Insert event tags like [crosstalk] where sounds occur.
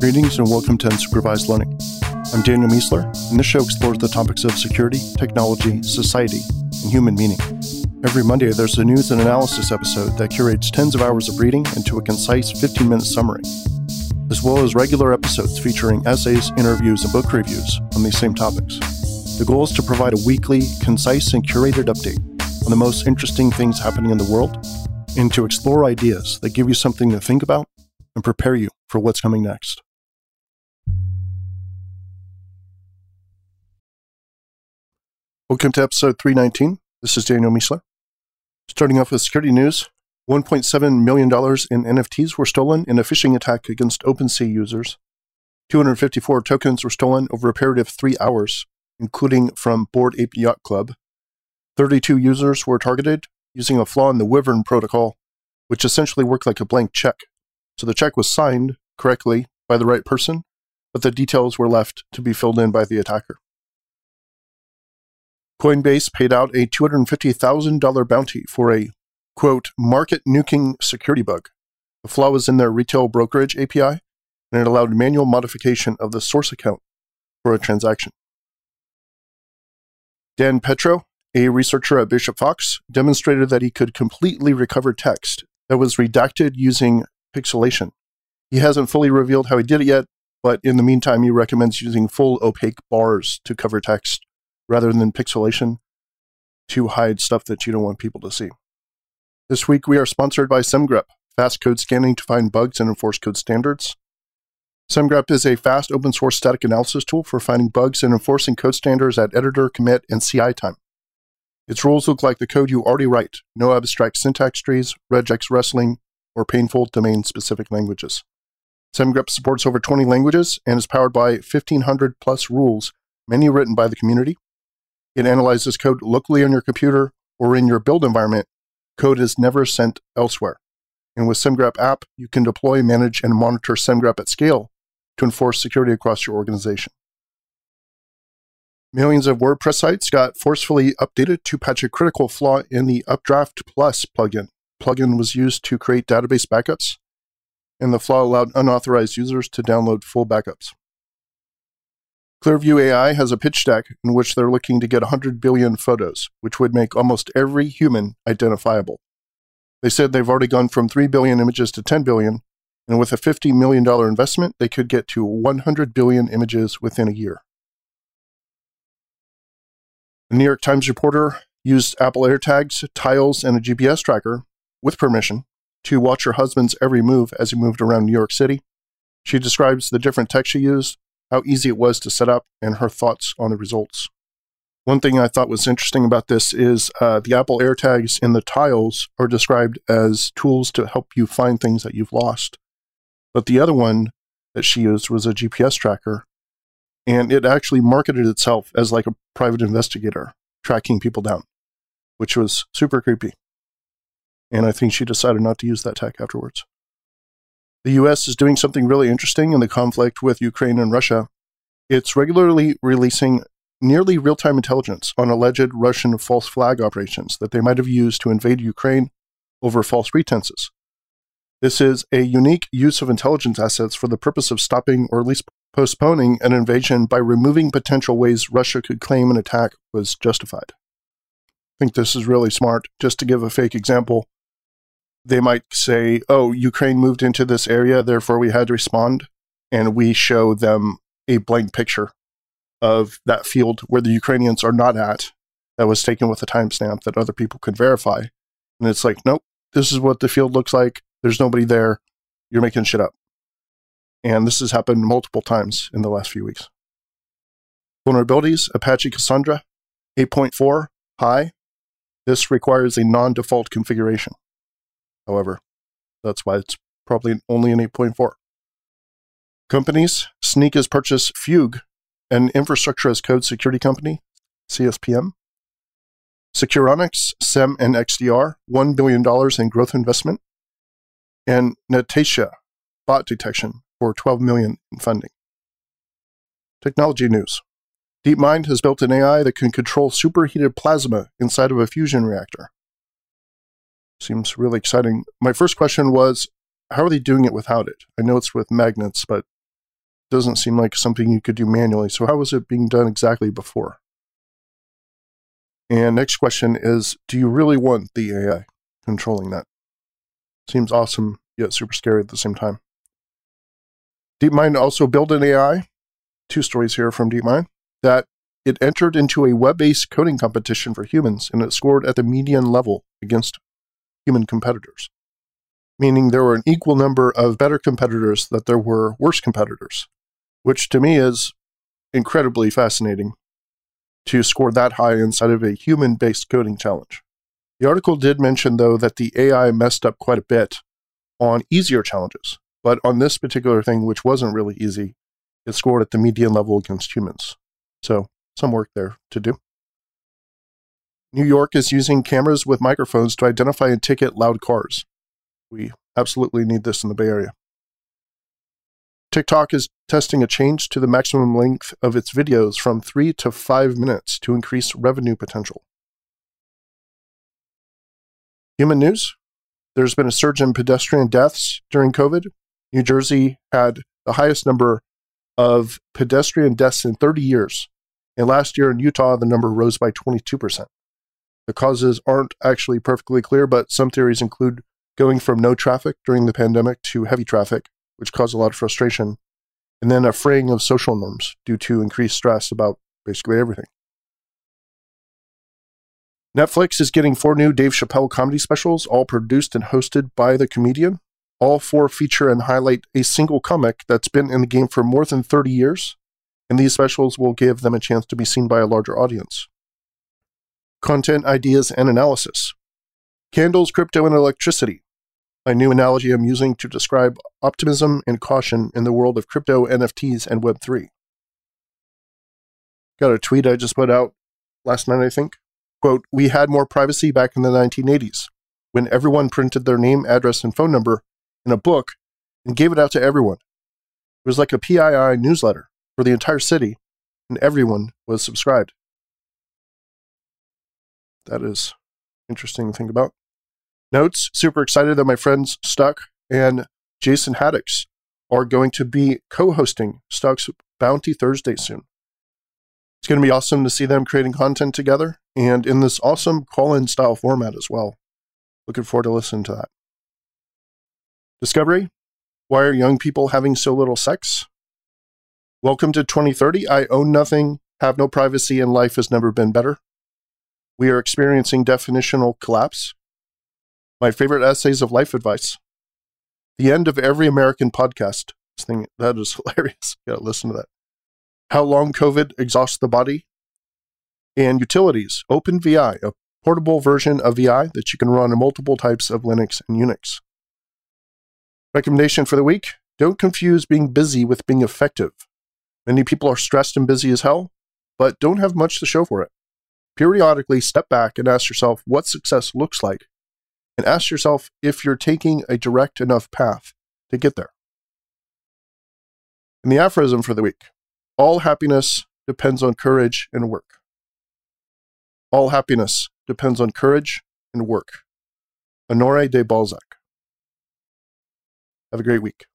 Greetings and welcome to Unsupervised Learning. I'm Daniel Miessler, and this show explores the topics of security, technology, society, and human meaning. Every Monday, there's a news and analysis episode that curates tens of hours of reading into a concise 15 minute summary, as well as regular episodes featuring essays, interviews, and book reviews on these same topics. The goal is to provide a weekly, concise, and curated update on the most interesting things happening in the world and to explore ideas that give you something to think about and prepare you for what's coming next. Welcome to episode 319. This is Daniel Miessler. Starting off with security news $1.7 million in NFTs were stolen in a phishing attack against OpenSea users. 254 tokens were stolen over a period of three hours, including from Bored Ape Yacht Club. 32 users were targeted using a flaw in the Wyvern protocol, which essentially worked like a blank check. So the check was signed correctly by the right person, but the details were left to be filled in by the attacker. Coinbase paid out a $250,000 bounty for a, quote, market nuking security bug. The flaw was in their retail brokerage API, and it allowed manual modification of the source account for a transaction. Dan Petro, a researcher at Bishop Fox, demonstrated that he could completely recover text that was redacted using pixelation. He hasn't fully revealed how he did it yet, but in the meantime, he recommends using full opaque bars to cover text rather than pixelation to hide stuff that you don't want people to see. This week we are sponsored by SemGrep, fast code scanning to find bugs and enforce code standards. SemGrep is a fast open source static analysis tool for finding bugs and enforcing code standards at editor, commit, and CI time. Its rules look like the code you already write no abstract syntax trees, regex wrestling, or painful domain specific languages. SemGrep supports over 20 languages and is powered by 1,500 plus rules, many written by the community, it analyzes code locally on your computer or in your build environment. Code is never sent elsewhere. And with SemGrep app, you can deploy, manage, and monitor SemGrep at scale to enforce security across your organization. Millions of WordPress sites got forcefully updated to patch a critical flaw in the Updraft Plus plugin. Plugin was used to create database backups, and the flaw allowed unauthorized users to download full backups. Clearview AI has a pitch deck in which they're looking to get 100 billion photos, which would make almost every human identifiable. They said they've already gone from 3 billion images to 10 billion, and with a $50 million investment, they could get to 100 billion images within a year. The New York Times reporter used Apple AirTags, tiles, and a GPS tracker with permission to watch her husband's every move as he moved around New York City. She describes the different tech she used how easy it was to set up, and her thoughts on the results. One thing I thought was interesting about this is uh, the Apple AirTags in the tiles are described as tools to help you find things that you've lost. But the other one that she used was a GPS tracker, and it actually marketed itself as like a private investigator tracking people down, which was super creepy. And I think she decided not to use that tech afterwards. The US is doing something really interesting in the conflict with Ukraine and Russia. It's regularly releasing nearly real time intelligence on alleged Russian false flag operations that they might have used to invade Ukraine over false pretenses. This is a unique use of intelligence assets for the purpose of stopping or at least postponing an invasion by removing potential ways Russia could claim an attack was justified. I think this is really smart. Just to give a fake example, they might say, oh, Ukraine moved into this area, therefore we had to respond. And we show them a blank picture of that field where the Ukrainians are not at, that was taken with a timestamp that other people could verify. And it's like, nope, this is what the field looks like. There's nobody there. You're making shit up. And this has happened multiple times in the last few weeks. Vulnerabilities Apache Cassandra 8.4 high. This requires a non default configuration however. That's why it's probably only an 8.4. Companies, Snyk has purchased Fugue, an infrastructure as code security company, CSPM. Securonix, SIEM, and XDR, $1 billion in growth investment. And Netacea, bot detection, for 12 million in funding. Technology news. DeepMind has built an AI that can control superheated plasma inside of a fusion reactor. Seems really exciting. My first question was, how are they doing it without it? I know it's with magnets, but doesn't seem like something you could do manually. So, how was it being done exactly before? And next question is Do you really want the AI controlling that? Seems awesome, yet super scary at the same time. DeepMind also built an AI, two stories here from DeepMind, that it entered into a web based coding competition for humans and it scored at the median level against human competitors, meaning there were an equal number of better competitors that there were worse competitors, which to me is incredibly fascinating to score that high inside of a human based coding challenge. The article did mention, though, that the AI messed up quite a bit on easier challenges, but on this particular thing, which wasn't really easy, it scored at the median level against humans. So, some work there to do. New York is using cameras with microphones to identify and ticket loud cars. We absolutely need this in the Bay Area. TikTok is testing a change to the maximum length of its videos from three to five minutes to increase revenue potential. Human news there's been a surge in pedestrian deaths during COVID. New Jersey had the highest number of pedestrian deaths in 30 years. And last year in Utah, the number rose by 22%. The causes aren't actually perfectly clear, but some theories include going from no traffic during the pandemic to heavy traffic, which caused a lot of frustration, and then a fraying of social norms due to increased stress about basically everything. Netflix is getting four new Dave Chappelle comedy specials, all produced and hosted by the comedian. All four feature and highlight a single comic that's been in the game for more than 30 years, and these specials will give them a chance to be seen by a larger audience. Content ideas and analysis. Candles, crypto, and electricity. A new analogy I'm using to describe optimism and caution in the world of crypto, NFTs, and Web3. Got a tweet I just put out last night, I think. Quote, we had more privacy back in the 1980s when everyone printed their name, address, and phone number in a book and gave it out to everyone. It was like a PII newsletter for the entire city, and everyone was subscribed. That is interesting to think about. Notes super excited that my friends STÖK and Jason Haddix are going to be co hosting STÖK's Bounty Thursday soon. It's going to be awesome to see them creating content together and in this awesome call in style format as well. Looking forward to listening to that. Discovery Why are young people having so little sex? Welcome to 2030. I own nothing, have no privacy, and life has never been better. We are experiencing definitional collapse. My favorite essays of life advice. The end of every American podcast. This thing that is [laughs] hilarious. Gotta listen to that. How long COVID exhausts the body. And utilities. OpenVI, a portable version of VI that you can run on multiple types of Linux and Unix. Recommendation for the week don't confuse being busy with being effective. Many people are stressed and busy as hell, but don't have much to show for it. Periodically step back and ask yourself what success looks like, and ask yourself if you're taking a direct enough path to get there. And the aphorism for the week all happiness depends on courage and work. All happiness depends on courage and work. Honore de Balzac. Have a great week.